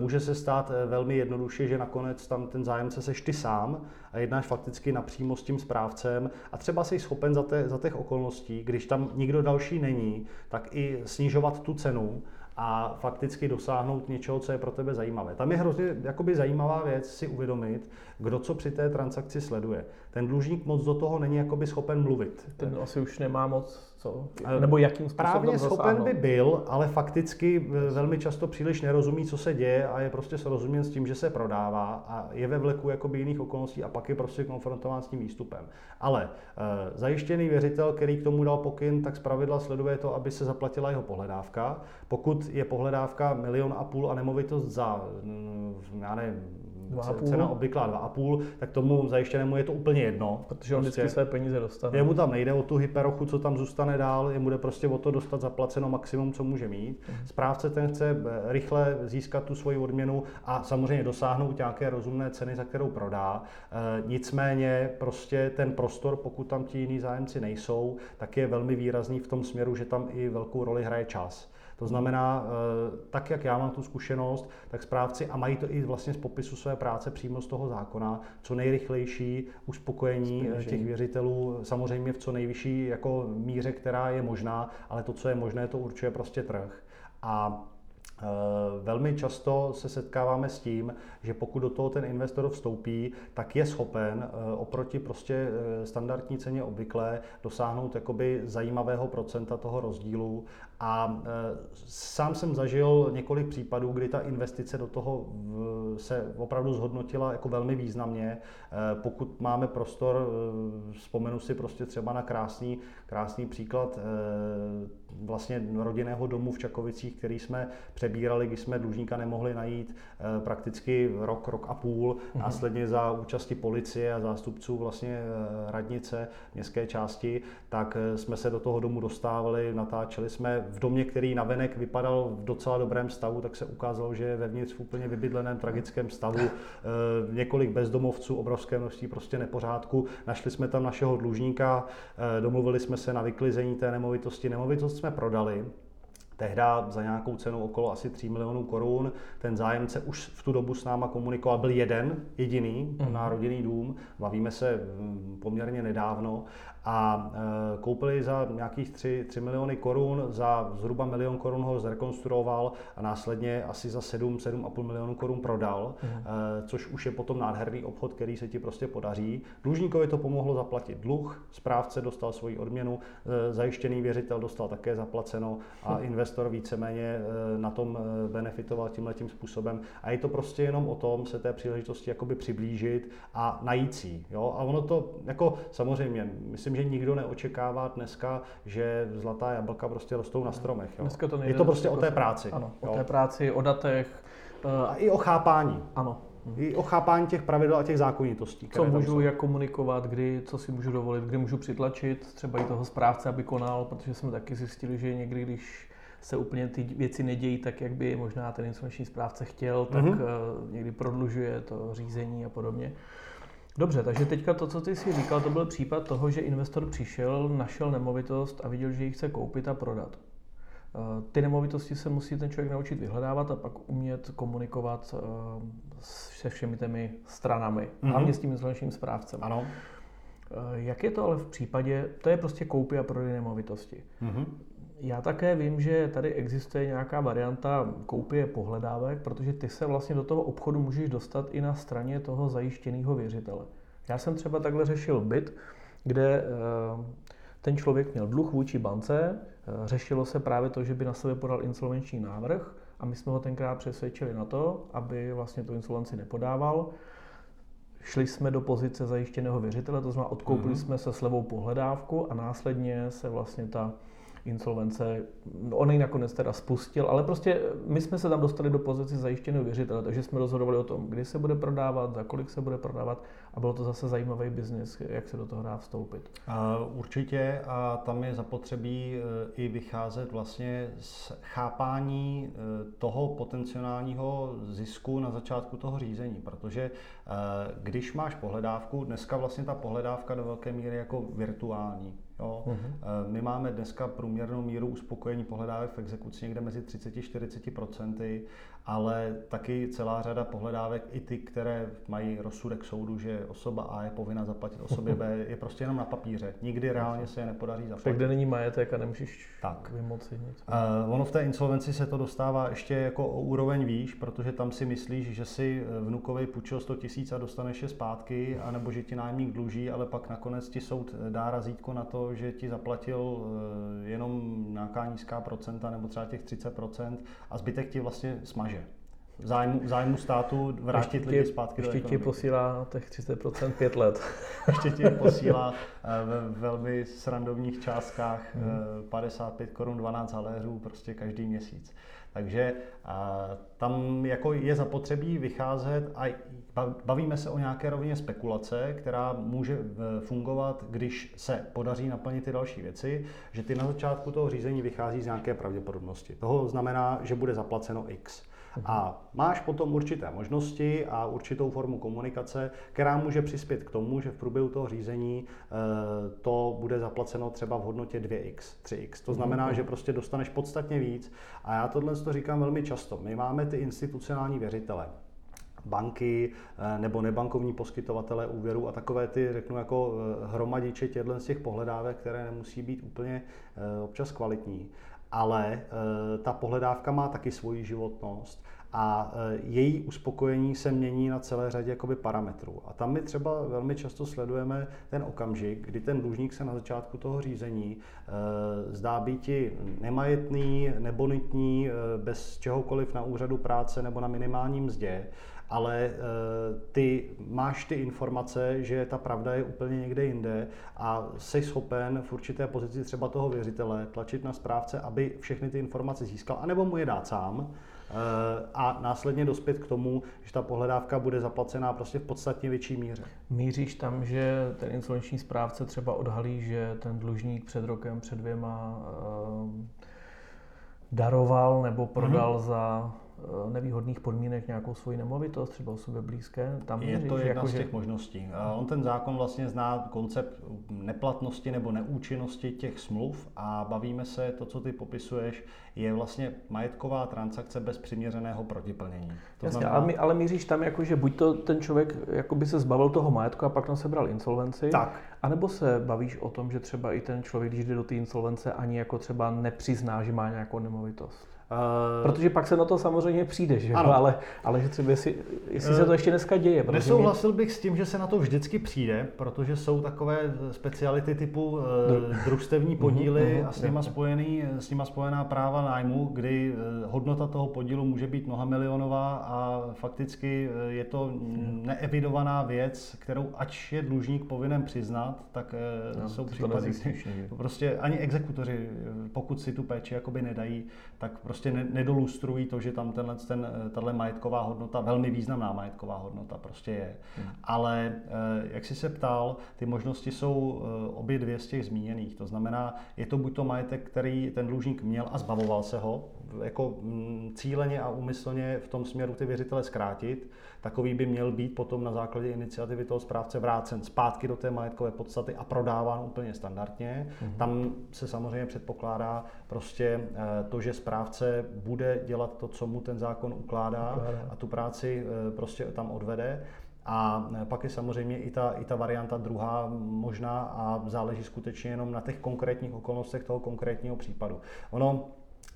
S2: může se stát eh, velmi jednoduše, že nakonec tam ten zájemce seš ty sám a jednáš fakticky napřímo s tím správcem a třeba jsi schopen za, te, za těch okolností, když tam nikdo další není, tak i snižovat tu cenu, a fakticky dosáhnout něčeho, co je pro tebe zajímavé. Tam je hrozně jakoby zajímavá věc si uvědomit, kdo co při té transakci sleduje. Ten dlužník moc do toho není jakoby schopen mluvit.
S1: Ten asi už nemá moc co? Nebo jakým způsobem
S2: Právně schopen by byl, ale fakticky eh, velmi často příliš nerozumí, co se děje a je prostě srozuměn s tím, že se prodává a je ve vleku jakoby jiných okolností a pak je prostě konfrontován s tím výstupem. Ale e, zajištěný věřitel, který k tomu dal pokyn, tak zpravidla sleduje to, aby se zaplatila jeho pohledávka. Pokud je pohledávka milion a půl a nemovitost za, mm, já nevím, cena obvyklá 2,5, tak tomu zajištěnému je to úplně jedno.
S1: Protože on prostě, vždycky své peníze dostane.
S2: Jemu tam nejde o tu hyperochu, co tam zůstane dál, jemu jde prostě o to dostat zaplaceno maximum, co může mít. Mhm. Správce ten chce eh, rychle získat tu svoji odměnu a samozřejmě dosáhnout nějaké rozumné ceny, za kterou prodá. E, nicméně prostě ten prostor, pokud tam ti jiní zájemci nejsou, tak je velmi výrazný v tom směru, že tam i velkou roli hraje čas. To znamená, eh, tak jak já mám tu zkušenost, tak správci, a mají to i vlastně z popisu své práce přímo z toho zákona, co nejrychlejší uspokojení eh, těch věřitelů, samozřejmě v co nejvyšší jako míře, která je možná, ale to, co je možné, to určuje prostě trh. A Eh, velmi často se setkáváme s tím, že pokud do toho ten investor vstoupí, tak je schopen oproti prostě standardní ceně obvyklé dosáhnout jakoby zajímavého procenta toho rozdílu. A sám jsem zažil několik případů, kdy ta investice do toho se opravdu zhodnotila jako velmi významně. Pokud máme prostor, vzpomenu si prostě třeba na krásný, krásný příklad vlastně rodinného domu v Čakovicích, který jsme přebírali, když jsme dlužníka nemohli najít prakticky rok, rok a půl, mm-hmm. následně za účasti policie a zástupců vlastně radnice městské části, tak jsme se do toho domu dostávali, natáčeli jsme v domě, který navenek vypadal v docela dobrém stavu, tak se ukázalo, že je vevnitř v úplně vybydleném tragickém stavu, několik bezdomovců, obrovské množství prostě nepořádku. Našli jsme tam našeho dlužníka, domluvili jsme se na vyklizení té nemovitosti. Nemovitost jsme prodali, tehda za nějakou cenu okolo asi 3 milionů korun. Ten zájemce už v tu dobu s náma komunikoval, byl jeden, jediný, mm. na rodinný dům, bavíme se mm, poměrně nedávno a e, koupili za nějakých 3, 3 miliony korun, za zhruba milion korun ho zrekonstruoval a následně asi za 7, 7,5 milionů korun prodal, mm. což už je potom nádherný obchod, který se ti prostě podaří. Dlužníkovi to pomohlo zaplatit dluh, správce dostal svoji odměnu, e, zajištěný věřitel dostal také zaplaceno a mm. investor víceméně na tom benefitoval tímhle tím způsobem. A je to prostě jenom o tom se té příležitosti jakoby přiblížit a najít si. Jo? A ono to, jako samozřejmě, myslím, myslím, že nikdo neočekává dneska, že zlatá jablka prostě rostou na stromech. Jo. Dneska to nejde, je to prostě o té práci.
S1: Ano, jo. o té práci, o datech,
S2: A i o chápání.
S1: Ano.
S2: I o chápání těch pravidel a těch zákonitostí.
S1: Co můžu jak komunikovat, kdy, co si můžu dovolit, kdy můžu přitlačit třeba i toho správce, aby konal, protože jsme taky zjistili, že někdy, když se úplně ty věci nedějí tak, jak by možná ten insolvenční správce chtěl, tak mm-hmm. někdy prodlužuje to řízení a podobně. Dobře, takže teďka to, co ty si říkal, to byl případ toho, že investor přišel, našel nemovitost a viděl, že ji chce koupit a prodat. Eh, ty nemovitosti se musí ten člověk naučit vyhledávat a pak umět komunikovat eh, se všemi těmi stranami, mm-hmm. hlavně s tím insolvenčním správcem.
S2: Ano.
S1: Jak je to ale v případě, to je prostě koupy a prodej nemovitosti. Mm-hmm. Já také vím, že tady existuje nějaká varianta koupě pohledávek, protože ty se vlastně do toho obchodu můžeš dostat i na straně toho zajištěného věřitele. Já jsem třeba takhle řešil byt, kde eh, ten člověk měl dluh vůči bance, eh, řešilo se právě to, že by na sebe podal insolvenční návrh a my jsme ho tenkrát přesvědčili na to, aby vlastně tu insolvenci nepodával. Šli jsme do pozice zajištěného věřitele, to znamená odkoupili mm-hmm. jsme se slevou pohledávku a následně se vlastně ta insolvence. On ji nakonec teda spustil, ale prostě my jsme se tam dostali do pozice zajištěného věřitele, takže jsme rozhodovali o tom, kdy se bude prodávat, za kolik se bude prodávat a bylo to zase zajímavý biznis, jak se do toho dá vstoupit.
S2: Určitě a tam je zapotřebí e, i vycházet vlastně z chápání e, toho potenciálního zisku na začátku toho řízení, protože e, když máš pohledávku, dneska vlastně ta pohledávka do velké míry jako virtuální. Jo. Uh-huh. My máme dneska průměrnou míru uspokojení pohledávek v exekuci někde mezi 30-40%, ale taky celá řada pohledávek, i ty, které mají rozsudek soudu, že osoba A je povinna zaplatit osobě B, je prostě jenom na papíře. Nikdy reálně se je nepodaří zaplatit.
S1: Tak kde není majetek a nemůžeš tak. vymoci nic.
S2: Uh, ono v té insolvenci se to dostává ještě jako o úroveň výš, protože tam si myslíš, že si vnukovi půjčil 100 tisíc a dostaneš je zpátky, anebo že ti nájemník dluží, ale pak nakonec ti soud dá razítko na to, že ti zaplatil eh, jenom nějaká nízká procenta nebo třeba těch 30% a zbytek ti vlastně smaže. Zájmu, zájmu státu vrátit ještě lidi zpátky
S1: ještě do ti posílá těch 30% pět let.
S2: ještě ti posílá eh, ve velmi srandovních částkách hmm. 55 eh, korun 12 haléřů prostě každý měsíc. Takže tam jako je zapotřebí vycházet a bavíme se o nějaké rovině spekulace, která může e, fungovat, když se podaří naplnit ty další věci, že ty na začátku toho řízení vychází z nějaké pravděpodobnosti. Toho znamená, že bude zaplaceno X. A máš potom určité možnosti a určitou formu komunikace, která může přispět k tomu, že v průběhu toho řízení eh, to bude zaplaceno třeba v hodnotě 2x, 3x. To znamená, mhm. že prostě dostaneš podstatně víc. A já tohle to říkám velmi často. My máme ty institucionální věřitele banky eh, nebo nebankovní poskytovatele úvěru a takové ty, řeknu, jako eh, hromadiče těchto z těch pohledávek, které nemusí být úplně občas kvalitní ale eh, ta pohledávka má taky svoji životnost a eh, její uspokojení se mění na celé řadě jakoby parametrů. A tam my třeba velmi často sledujeme ten okamžik, kdy ten dlužník se na začátku toho řízení eh, zdá být nemajetný, nebonitní, bez čehokoliv na úřadu práce nebo na minimálním mzdě ale eh, ty máš ty informace, že ta pravda je úplně někde jinde a jsi schopen v určité pozici třeba toho věřitele tlačit na správce, aby všechny ty informace získal, anebo mu je dát sám eh, a následně dospět k tomu, že ta pohledávka bude zaplacená prostě v podstatně větší míře.
S1: Míříš tam, že ten insolvenční správce třeba odhalí, že ten dlužník před rokem, před dvěma uh, daroval nebo prodal mm-hmm. za Eh, nevýhodných podmínek nějakou svoji nemovitost, třeba osobě blízké.
S2: Tam je to jedna jako, z těch že... možností. On ten zákon vlastně zná koncept neplatnosti nebo neúčinnosti těch smluv a bavíme se, to, co ty popisuješ, je vlastně majetková transakce bez přiměřeného protiplnění.
S1: To Jasně, znamená... ale, ale míříš tam, jako, že buď to ten člověk jako by se zbavil toho majetku a pak na sebral insolvenci,
S2: tak.
S1: anebo se bavíš o tom, že třeba i ten člověk, když jde do té insolvence, ani jako třeba nepřizná, že má nějakou nemovitost. Uh, Protože pak se na to samozřejmě přijde, že? Ano. Ale, ale že třeba jestli, jestli se to ještě dneska děje.
S2: Nesouhlasil mě... bych s tím, že se na to vždycky přijde, protože jsou takové speciality typu uh, družstevní mhm, podíly uh-huh, a s nima, spojený, s nima spojená práva nájmu, kdy hodnota toho podílu může být mnoha milionová a fakticky je to uh-huh. neevidovaná věc, kterou ač je dlužník povinen přiznat, tak no, jsou případy, prostě ani exekutoři, pokud si tu péči jakoby nedají, tak prostě prostě nedolustrují to, že tam tenhle, ten, tahle majetková hodnota, velmi významná majetková hodnota prostě je. Hmm. Ale jak jsi se ptal, ty možnosti jsou obě dvě z těch zmíněných. To znamená, je to buď to majetek, který ten dlužník měl a zbavoval se ho, jako mm, cíleně a úmyslně v tom směru ty věřitele zkrátit, takový by měl být potom na základě iniciativy toho správce vrácen zpátky do té majetkové podstaty a prodáván úplně standardně. Mm-hmm. Tam se samozřejmě předpokládá prostě eh, to, že správce bude dělat to, co mu ten zákon ukládá, ukládá. a tu práci eh, prostě tam odvede. A eh, pak je samozřejmě i ta, i ta varianta druhá možná a záleží skutečně jenom na těch konkrétních okolnostech toho konkrétního případu. Ono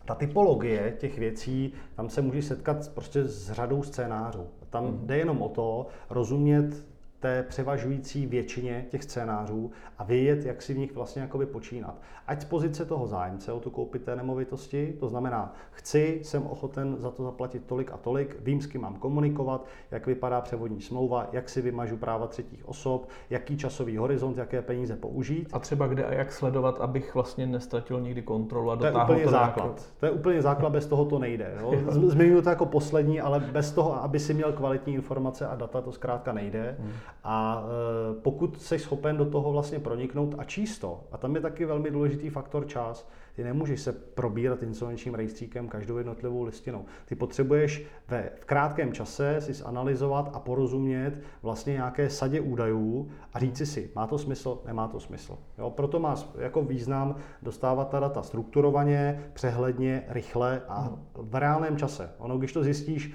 S2: ta typologie těch věcí, tam se může setkat prostě s řadou scénářů. Tam mm. jde jenom o to rozumět té převažující většině těch scénářů a vědět, jak si v nich vlastně jakoby počínat. Ať z pozice toho zájemce o tu koupit té nemovitosti, to znamená, chci, jsem ochoten za to zaplatit tolik a tolik, vím, s kým mám komunikovat, jak vypadá převodní smlouva, jak si vymažu práva třetích osob, jaký časový horizont, jaké peníze použít.
S1: A třeba kde a jak sledovat, abych vlastně nestratil nikdy kontrolu a
S2: to je úplně to základ. Nějakou... To je úplně základ, bez toho to nejde. Jo? Zmiňuji to jako poslední, ale bez toho, aby si měl kvalitní informace a data, to zkrátka nejde. Hmm. A e, pokud jsi schopen do toho vlastně proniknout a číst to, a tam je taky velmi důležitý faktor čas, ty nemůžeš se probírat insolvenčním rejstříkem každou jednotlivou listinou. Ty potřebuješ ve, v krátkém čase si zanalizovat a porozumět vlastně nějaké sadě údajů a říci si, má to smysl, nemá to smysl. Jo, proto má jako význam dostávat ta data strukturovaně, přehledně, rychle a v reálném čase. Ono, když to zjistíš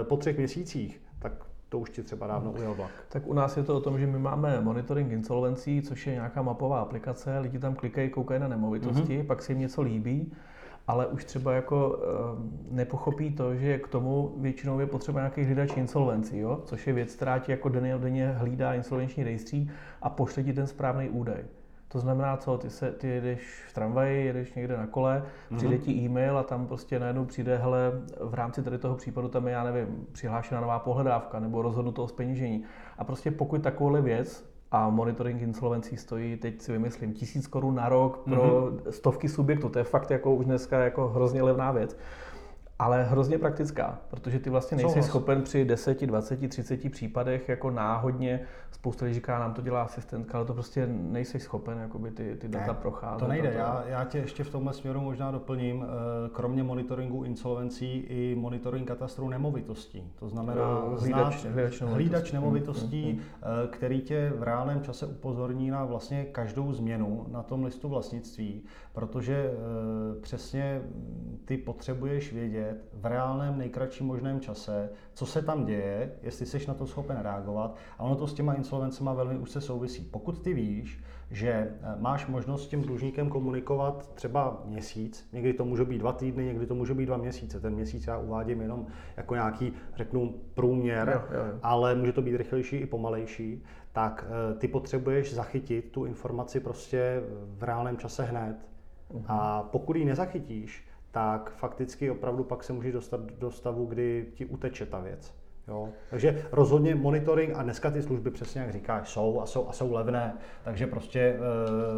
S2: e, po třech měsících, to už ti třeba dávno ujel vlak.
S1: Tak u nás je to o tom, že my máme monitoring insolvencí, což je nějaká mapová aplikace, lidi tam klikají, koukají na nemovitosti, mm-hmm. pak si jim něco líbí, ale už třeba jako e, nepochopí to, že k tomu většinou je potřeba nějaký hlídač insolvencí, jo? což je věc, která ti jako denně denně hlídá insolvenční rejstřík a pošle ti ten správný údaj. To znamená co, ty, se, ty jedeš v tramvaji, jedeš někde na kole, mm-hmm. přijde ti e-mail a tam prostě najednou přijde, hele, v rámci tady toho případu tam je, já nevím, přihlášená nová pohledávka nebo rozhodnuto o speněžení. A prostě pokud takovouhle věc a monitoring insolvencí stojí, teď si vymyslím, tisíc korun na rok pro mm-hmm. stovky subjektů, to je fakt jako už dneska jako hrozně levná věc ale hrozně praktická, protože ty vlastně nejsi Souhlas. schopen při 10, 20, 30 případech jako náhodně, spousta lidí říká, nám to dělá asistentka, ale to prostě nejsi schopen jakoby ty, ty data ne, procházet.
S2: To nejde, to... Já, já tě ještě v tomhle směru možná doplním, eh, kromě monitoringu insolvencí i monitoring katastru nemovitostí. To znamená
S1: hlídač, znát, hlídač, nemovitostí,
S2: hlídač nemovitostí mm, mm, mm. který tě v reálném čase upozorní na vlastně každou změnu na tom listu vlastnictví, protože přesně ty potřebuješ vědět, vědět v reálném nejkratším možném čase, co se tam děje, jestli jsi na to schopen reagovat. A ono to s těma insolvencema velmi už se souvisí. Pokud ty víš, že eh, máš možnost s tím dlužníkem komunikovat třeba měsíc, někdy to může být dva týdny, někdy to může být dva měsíce. Ten měsíc já uvádím jenom jako nějaký, řeknu, průměr, jo, jo, jo. ale může to být rychlejší i pomalejší, tak eh, ty potřebuješ zachytit tu informaci prostě v reálném čase hned. Mhm. A pokud ji nezachytíš, tak fakticky opravdu pak se může dostat do stavu, kdy ti uteče ta věc. Jo? Takže rozhodně monitoring a dneska ty služby přesně jak říkáš, jsou a jsou, a jsou levné, takže prostě e,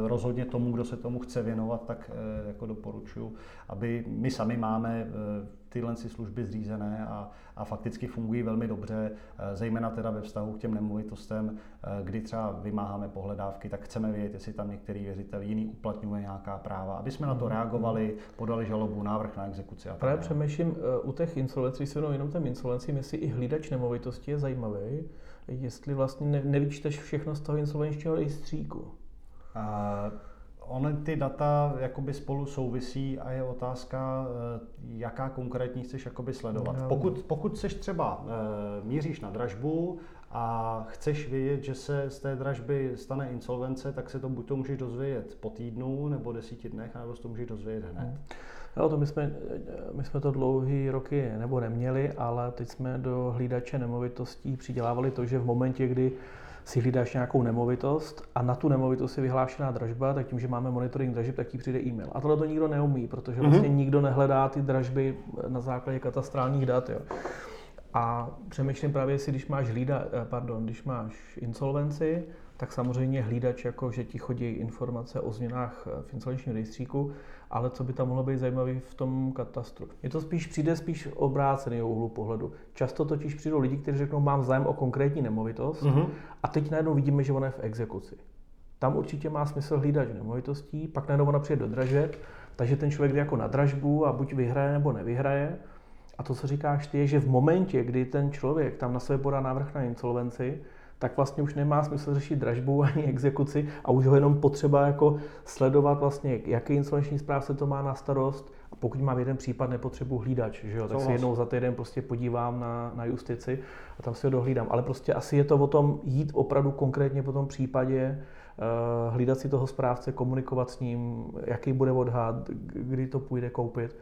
S2: rozhodně tomu, kdo se tomu chce věnovat, tak e, jako doporučuji, aby my sami máme e, tyhle služby zřízené a, a fakticky fungují velmi dobře, eh, zejména teda ve vztahu k těm nemovitostem, eh, kdy třeba vymáháme pohledávky, tak chceme vědět, jestli tam některý věřitel jiný uplatňuje nějaká práva, aby jsme na to mhm. reagovali, podali žalobu, návrh na exekuci. A
S1: Právě přemýšlím, eh, u těch insolvencí se jenom těm insolvencím, jestli i hlídač nemovitosti je zajímavý, jestli vlastně ne, nevyčteš všechno z toho insolvenčního rejstříku.
S2: A Ony ty data jakoby spolu souvisí a je otázka, eh, jaká konkrétní chceš jakoby sledovat. No. Pokud, pokud chceš třeba e, míříš na dražbu a chceš vědět, že se z té dražby stane insolvence, tak se to buď to můžeš dozvědět po týdnu nebo desíti dnech, nebo to můžeš dozvědět hned. Hmm.
S1: No, to my jsme, my jsme to dlouhý roky nebo neměli, ale teď jsme do hlídače nemovitostí přidělávali to, že v momentě, kdy si hlídáš nějakou nemovitost a na tu nemovitost je vyhlášená dražba, tak tím, že máme monitoring dražeb, tak ti přijde e-mail. A tohle to nikdo neumí, protože mhm. vlastně mm-hmm. nikdo nehledá ty dražby na základě katastrálních dat. Jo. A přemýšlím právě, jestli když máš hlída, eh, pardon, když máš insolvenci, tak samozřejmě hlídač, jako že ti chodí informace o změnách eh, v insolvenčním rejstříku, ale co by tam mohlo být zajímavé v tom katastru. Je to spíš, přijde spíš obrácený úhlu pohledu. Často totiž přijdou lidi, kteří řeknou, mám zájem o konkrétní nemovitost mm-hmm. a teď najednou vidíme, že ona je v exekuci. Tam určitě má smysl hlídač nemovitostí, pak najednou ona přijde do dražeb, takže ten člověk jde jako na dražbu a buď vyhraje nebo nevyhraje. A to, co říkáš ty, je, že v momentě, kdy ten člověk tam na sebe podá návrh na insolvenci, tak vlastně už nemá smysl řešit dražbu ani exekuci a už ho jenom potřeba jako sledovat vlastně, jaký insolvenční správce to má na starost a pokud mám jeden případ, nepotřebuji hlídač, že jo? tak se jednou za týden prostě podívám na, na justici a tam si ho dohlídám. Ale prostě asi je to o tom jít opravdu konkrétně po tom případě, uh, hlídat si toho správce, komunikovat s ním, jaký bude odhad, kdy to půjde koupit.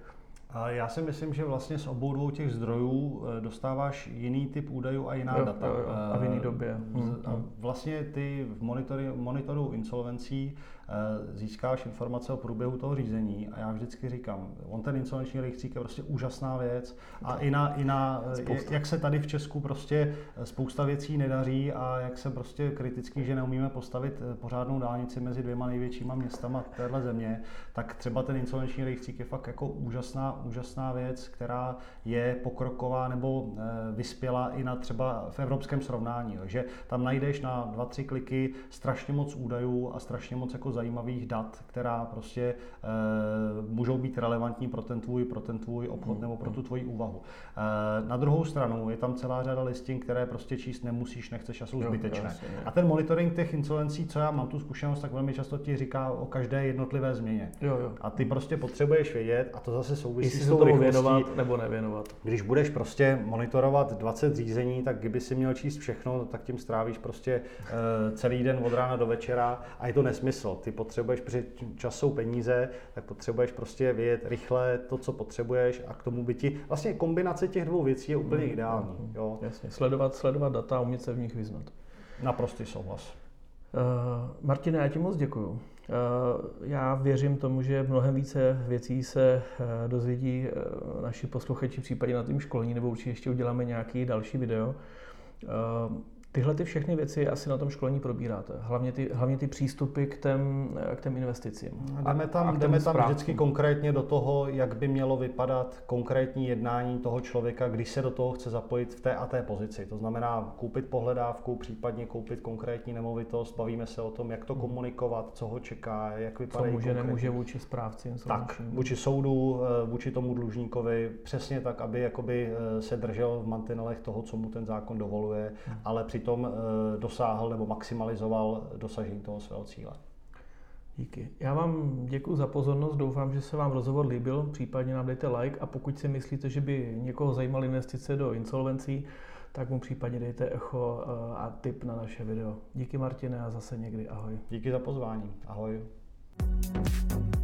S2: Já si myslím, že vlastně z obou dvou těch zdrojů eh, dostáváš jiný typ údajů a jiná
S1: jo,
S2: data.
S1: Jo, jo, a v jiný době.
S2: Hmm. A vlastně ty v monitoru, monitoru insolvencí Eh, získáš informace o průběhu toho řízení a já vždycky říkám, on ten insolvenční rejstřík je prostě úžasná věc a i na, i na eh, jak se tady v Česku prostě eh, spousta věcí nedaří a jak se prostě kritický, že neumíme postavit pořádnou dálnici mezi dvěma největšíma městama téhle země, tak třeba ten insolvenční rejstřík je fakt jako úžasná, úžasná věc, která je pokroková nebo vyspělá i na třeba v evropském srovnání. Takže tam najdeš na dva, tři kliky strašně moc údajů a strašně moc jako zajímavých dat, která prostě e, můžou být relevantní pro ten tvůj, pro ten tvůj obchod nebo pro tu tvoji úvahu. E, na druhou stranu je tam celá řada listin, které prostě číst nemusíš, nechceš a jsou zbytečné. A ten monitoring těch insolvencí, co já mám tu zkušenost, tak velmi často ti říká o každé jednotlivé změně.
S1: Jo, jo.
S2: A ty prostě potřebuješ vědět, a to zase souvisí
S1: Jestli s tou tomu věnovat nebo nevěnovat.
S2: Když budeš prostě monitorovat 20 řízení, tak kdyby si měl číst všechno, tak tím strávíš prostě uh, celý den od rána do večera a je to nesmysl. Ty potřebuješ, protože čas jsou peníze, tak potřebuješ prostě vědět rychle to, co potřebuješ a k tomu by ti, vlastně kombinace těch dvou věcí je úplně mm, ideální. Mm, jo.
S1: Jasně, sledovat, sledovat data a umět se v nich vyznat.
S2: Naprostý souhlas.
S1: Uh, Martine, já ti moc děkuju. Uh, já věřím tomu, že mnohem více věcí se uh, dozvědí naši posluchači v případě na tým školení, nebo určitě ještě uděláme nějaký další video. Tyhle ty všechny věci asi na tom školení probíráte. Hlavně ty, hlavně ty přístupy k těm, k těm investicím.
S2: Jdeme tam, a jdeme tam vždycky konkrétně do toho, jak by mělo vypadat konkrétní jednání toho člověka, když se do toho chce zapojit v té a té pozici. To znamená koupit pohledávku, případně koupit konkrétní nemovitost. Bavíme se o tom, jak to hmm. komunikovat, co ho čeká, jak vypadá.
S1: Co může, konkrétní. nemůže vůči správci.
S2: Tak, vůči soudu, eh, vůči tomu dlužníkovi, přesně tak, aby jakoby eh, se držel v mantinelech toho, co mu ten zákon dovoluje, hmm. ale při přitom eh, dosáhl nebo maximalizoval dosažení toho svého cíle.
S1: Díky. Já vám děkuji za pozornost, doufám, že se vám rozhovor líbil, případně nám dejte like a pokud si myslíte, že by někoho zajímaly investice do insolvencí, tak mu případně dejte echo eh, a tip na naše video. Díky Martine a zase někdy ahoj.
S2: Díky za pozvání. Ahoj. thank you